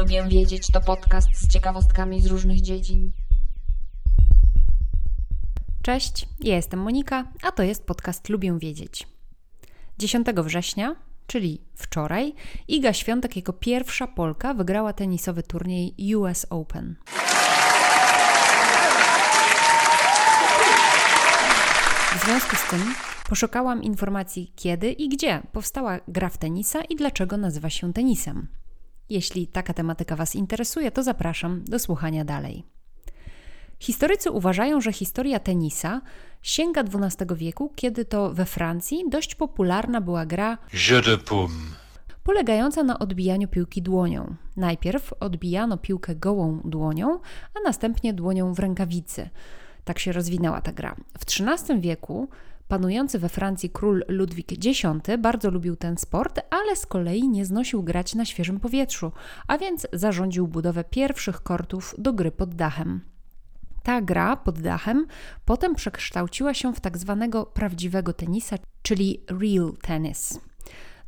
Lubię wiedzieć to podcast z ciekawostkami z różnych dziedzin. Cześć, ja jestem Monika, a to jest podcast Lubię wiedzieć. 10 września, czyli wczoraj, Iga Świątek jako pierwsza Polka wygrała tenisowy turniej US Open. W związku z tym poszukałam informacji, kiedy i gdzie powstała gra w tenisa i dlaczego nazywa się tenisem. Jeśli taka tematyka Was interesuje, to zapraszam do słuchania dalej. Historycy uważają, że historia tenisa sięga XII wieku, kiedy to we Francji dość popularna była gra Jeu de paume. polegająca na odbijaniu piłki dłonią. Najpierw odbijano piłkę gołą dłonią, a następnie dłonią w rękawicy. Tak się rozwinęła ta gra. W XIII wieku panujący we Francji król Ludwik X bardzo lubił ten sport, ale z kolei nie znosił grać na świeżym powietrzu, a więc zarządził budowę pierwszych kortów do gry pod dachem. Ta gra pod dachem potem przekształciła się w tak zwanego prawdziwego tenisa, czyli real tennis.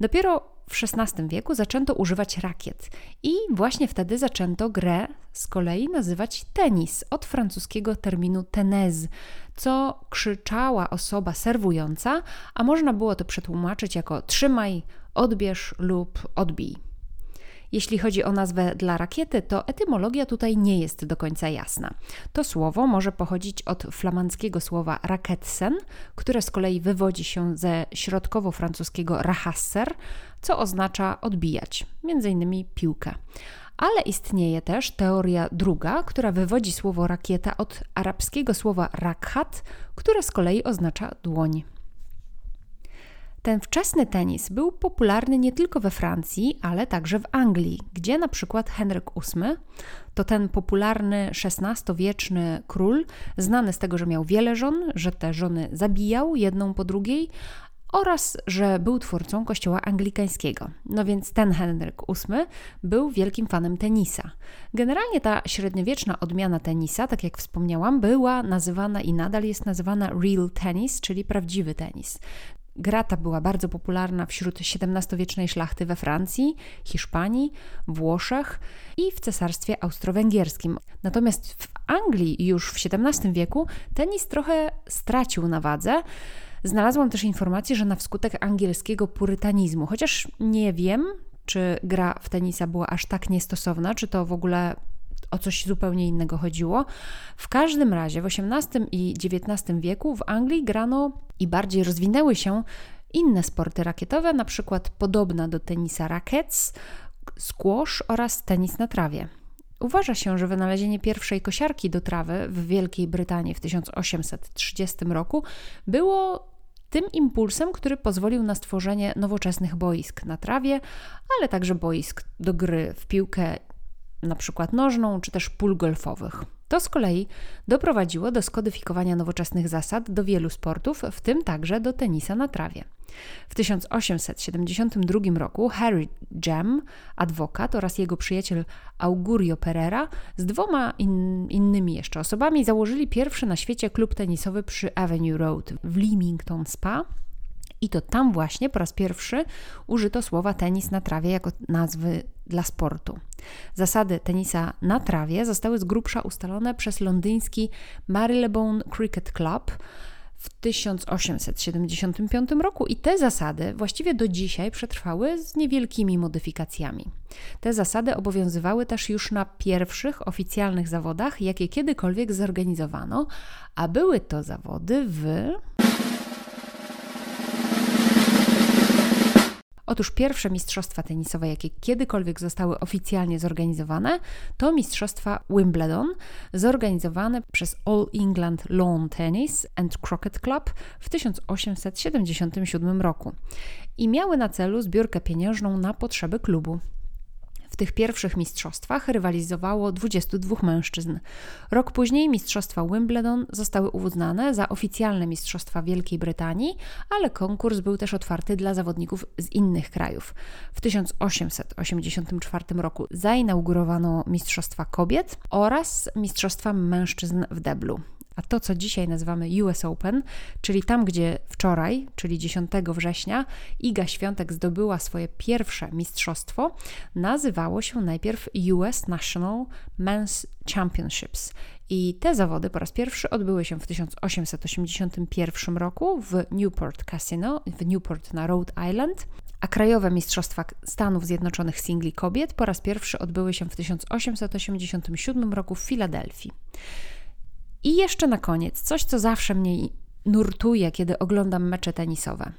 Dopiero w XVI wieku zaczęto używać rakiet i właśnie wtedy zaczęto grę z kolei nazywać tenis od francuskiego terminu tenez, co krzyczała osoba serwująca, a można było to przetłumaczyć jako trzymaj, odbierz lub odbij. Jeśli chodzi o nazwę dla rakiety, to etymologia tutaj nie jest do końca jasna. To słowo może pochodzić od flamandzkiego słowa raketsen, które z kolei wywodzi się ze środkowo-francuskiego rahasser, co oznacza odbijać, innymi piłkę. Ale istnieje też teoria druga, która wywodzi słowo rakieta od arabskiego słowa rakhat, które z kolei oznacza dłoń. Ten wczesny tenis był popularny nie tylko we Francji, ale także w Anglii, gdzie na przykład Henryk VIII to ten popularny XVI-wieczny król, znany z tego, że miał wiele żon, że te żony zabijał jedną po drugiej, oraz że był twórcą kościoła anglikańskiego. No więc ten Henryk VIII był wielkim fanem tenisa. Generalnie ta średniowieczna odmiana tenisa, tak jak wspomniałam, była nazywana i nadal jest nazywana real tennis, czyli prawdziwy tenis. Gra ta była bardzo popularna wśród XVII-wiecznej szlachty we Francji, Hiszpanii, Włoszech i w Cesarstwie Austro-Węgierskim. Natomiast w Anglii już w XVII wieku tenis trochę stracił na wadze. Znalazłam też informację, że na wskutek angielskiego purytanizmu, chociaż nie wiem, czy gra w tenisa była aż tak niestosowna, czy to w ogóle o coś zupełnie innego chodziło. W każdym razie w XVIII i XIX wieku w Anglii grano i bardziej rozwinęły się inne sporty rakietowe, na przykład podobna do tenisa rackets, squash oraz tenis na trawie. Uważa się, że wynalezienie pierwszej kosiarki do trawy w Wielkiej Brytanii w 1830 roku było tym impulsem, który pozwolił na stworzenie nowoczesnych boisk na trawie, ale także boisk do gry w piłkę na przykład nożną czy też pól golfowych. To z kolei doprowadziło do skodyfikowania nowoczesnych zasad do wielu sportów, w tym także do tenisa na trawie. W 1872 roku Harry Jam, adwokat oraz jego przyjaciel Augurio Pereira z dwoma in, innymi jeszcze osobami założyli pierwszy na świecie klub tenisowy przy Avenue Road w Leamington Spa i to tam właśnie po raz pierwszy użyto słowa tenis na trawie jako nazwy dla sportu. Zasady tenisa na trawie zostały z grubsza ustalone przez londyński Marylebone Cricket Club w 1875 roku i te zasady właściwie do dzisiaj przetrwały z niewielkimi modyfikacjami. Te zasady obowiązywały też już na pierwszych oficjalnych zawodach, jakie kiedykolwiek zorganizowano, a były to zawody w Otóż pierwsze mistrzostwa tenisowe, jakie kiedykolwiek zostały oficjalnie zorganizowane, to mistrzostwa Wimbledon, zorganizowane przez All England Lawn Tennis and Croquet Club w 1877 roku i miały na celu zbiórkę pieniężną na potrzeby klubu. Tych pierwszych mistrzostwach rywalizowało 22 mężczyzn. Rok później mistrzostwa Wimbledon zostały uznane za oficjalne mistrzostwa Wielkiej Brytanii, ale konkurs był też otwarty dla zawodników z innych krajów. W 1884 roku zainaugurowano mistrzostwa kobiet oraz mistrzostwa mężczyzn w deblu a to, co dzisiaj nazywamy US Open, czyli tam, gdzie wczoraj, czyli 10 września, Iga Świątek zdobyła swoje pierwsze mistrzostwo, nazywało się najpierw US National Men's Championships. I te zawody po raz pierwszy odbyły się w 1881 roku w Newport Casino, w Newport na Rhode Island, a krajowe Mistrzostwa Stanów Zjednoczonych singli kobiet po raz pierwszy odbyły się w 1887 roku w Filadelfii. I jeszcze na koniec, coś co zawsze mnie nurtuje, kiedy oglądam mecze tenisowe.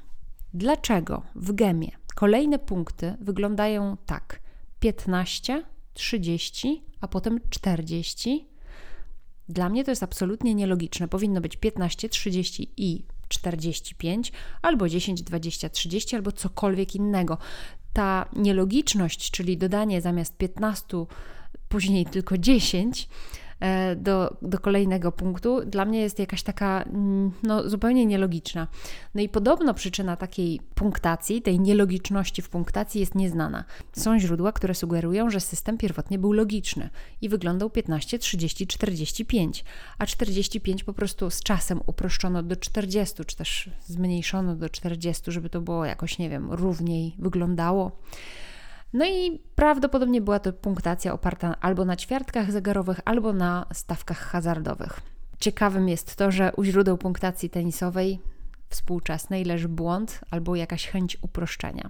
Dlaczego w gemie kolejne punkty wyglądają tak: 15, 30, a potem 40? Dla mnie to jest absolutnie nielogiczne. Powinno być 15, 30 i 45, albo 10, 20, 30, albo cokolwiek innego. Ta nielogiczność, czyli dodanie zamiast 15 później tylko 10, E, do, do kolejnego punktu, dla mnie jest jakaś taka mm, no, zupełnie nielogiczna. No i podobno przyczyna takiej punktacji, tej nielogiczności w punktacji jest nieznana. Są źródła, które sugerują, że system pierwotnie był logiczny i wyglądał 15, 30, 45, a 45 po prostu z czasem uproszczono do 40, czy też zmniejszono do 40, żeby to było jakoś, nie wiem, równiej wyglądało. No i prawdopodobnie była to punktacja oparta albo na ćwiartkach zegarowych, albo na stawkach hazardowych. Ciekawym jest to, że u źródeł punktacji tenisowej współczesnej leży błąd albo jakaś chęć uproszczenia.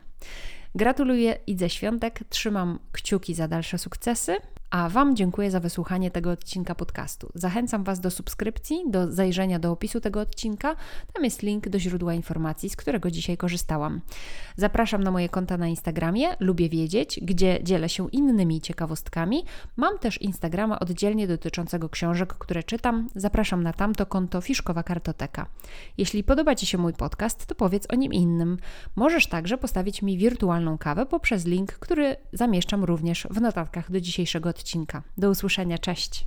Gratuluję Idze Świątek, trzymam kciuki za dalsze sukcesy. A Wam dziękuję za wysłuchanie tego odcinka podcastu. Zachęcam Was do subskrypcji, do zajrzenia do opisu tego odcinka. Tam jest link do źródła informacji, z którego dzisiaj korzystałam. Zapraszam na moje konta na Instagramie, lubię wiedzieć, gdzie dzielę się innymi ciekawostkami. Mam też Instagrama oddzielnie dotyczącego książek, które czytam. Zapraszam na tamto konto Fiszkowa Kartoteka. Jeśli podoba Ci się mój podcast, to powiedz o nim innym. Możesz także postawić mi wirtualną kawę poprzez link, który zamieszczam również w notatkach do dzisiejszego odcinka odcinka. Do usłyszenia, cześć!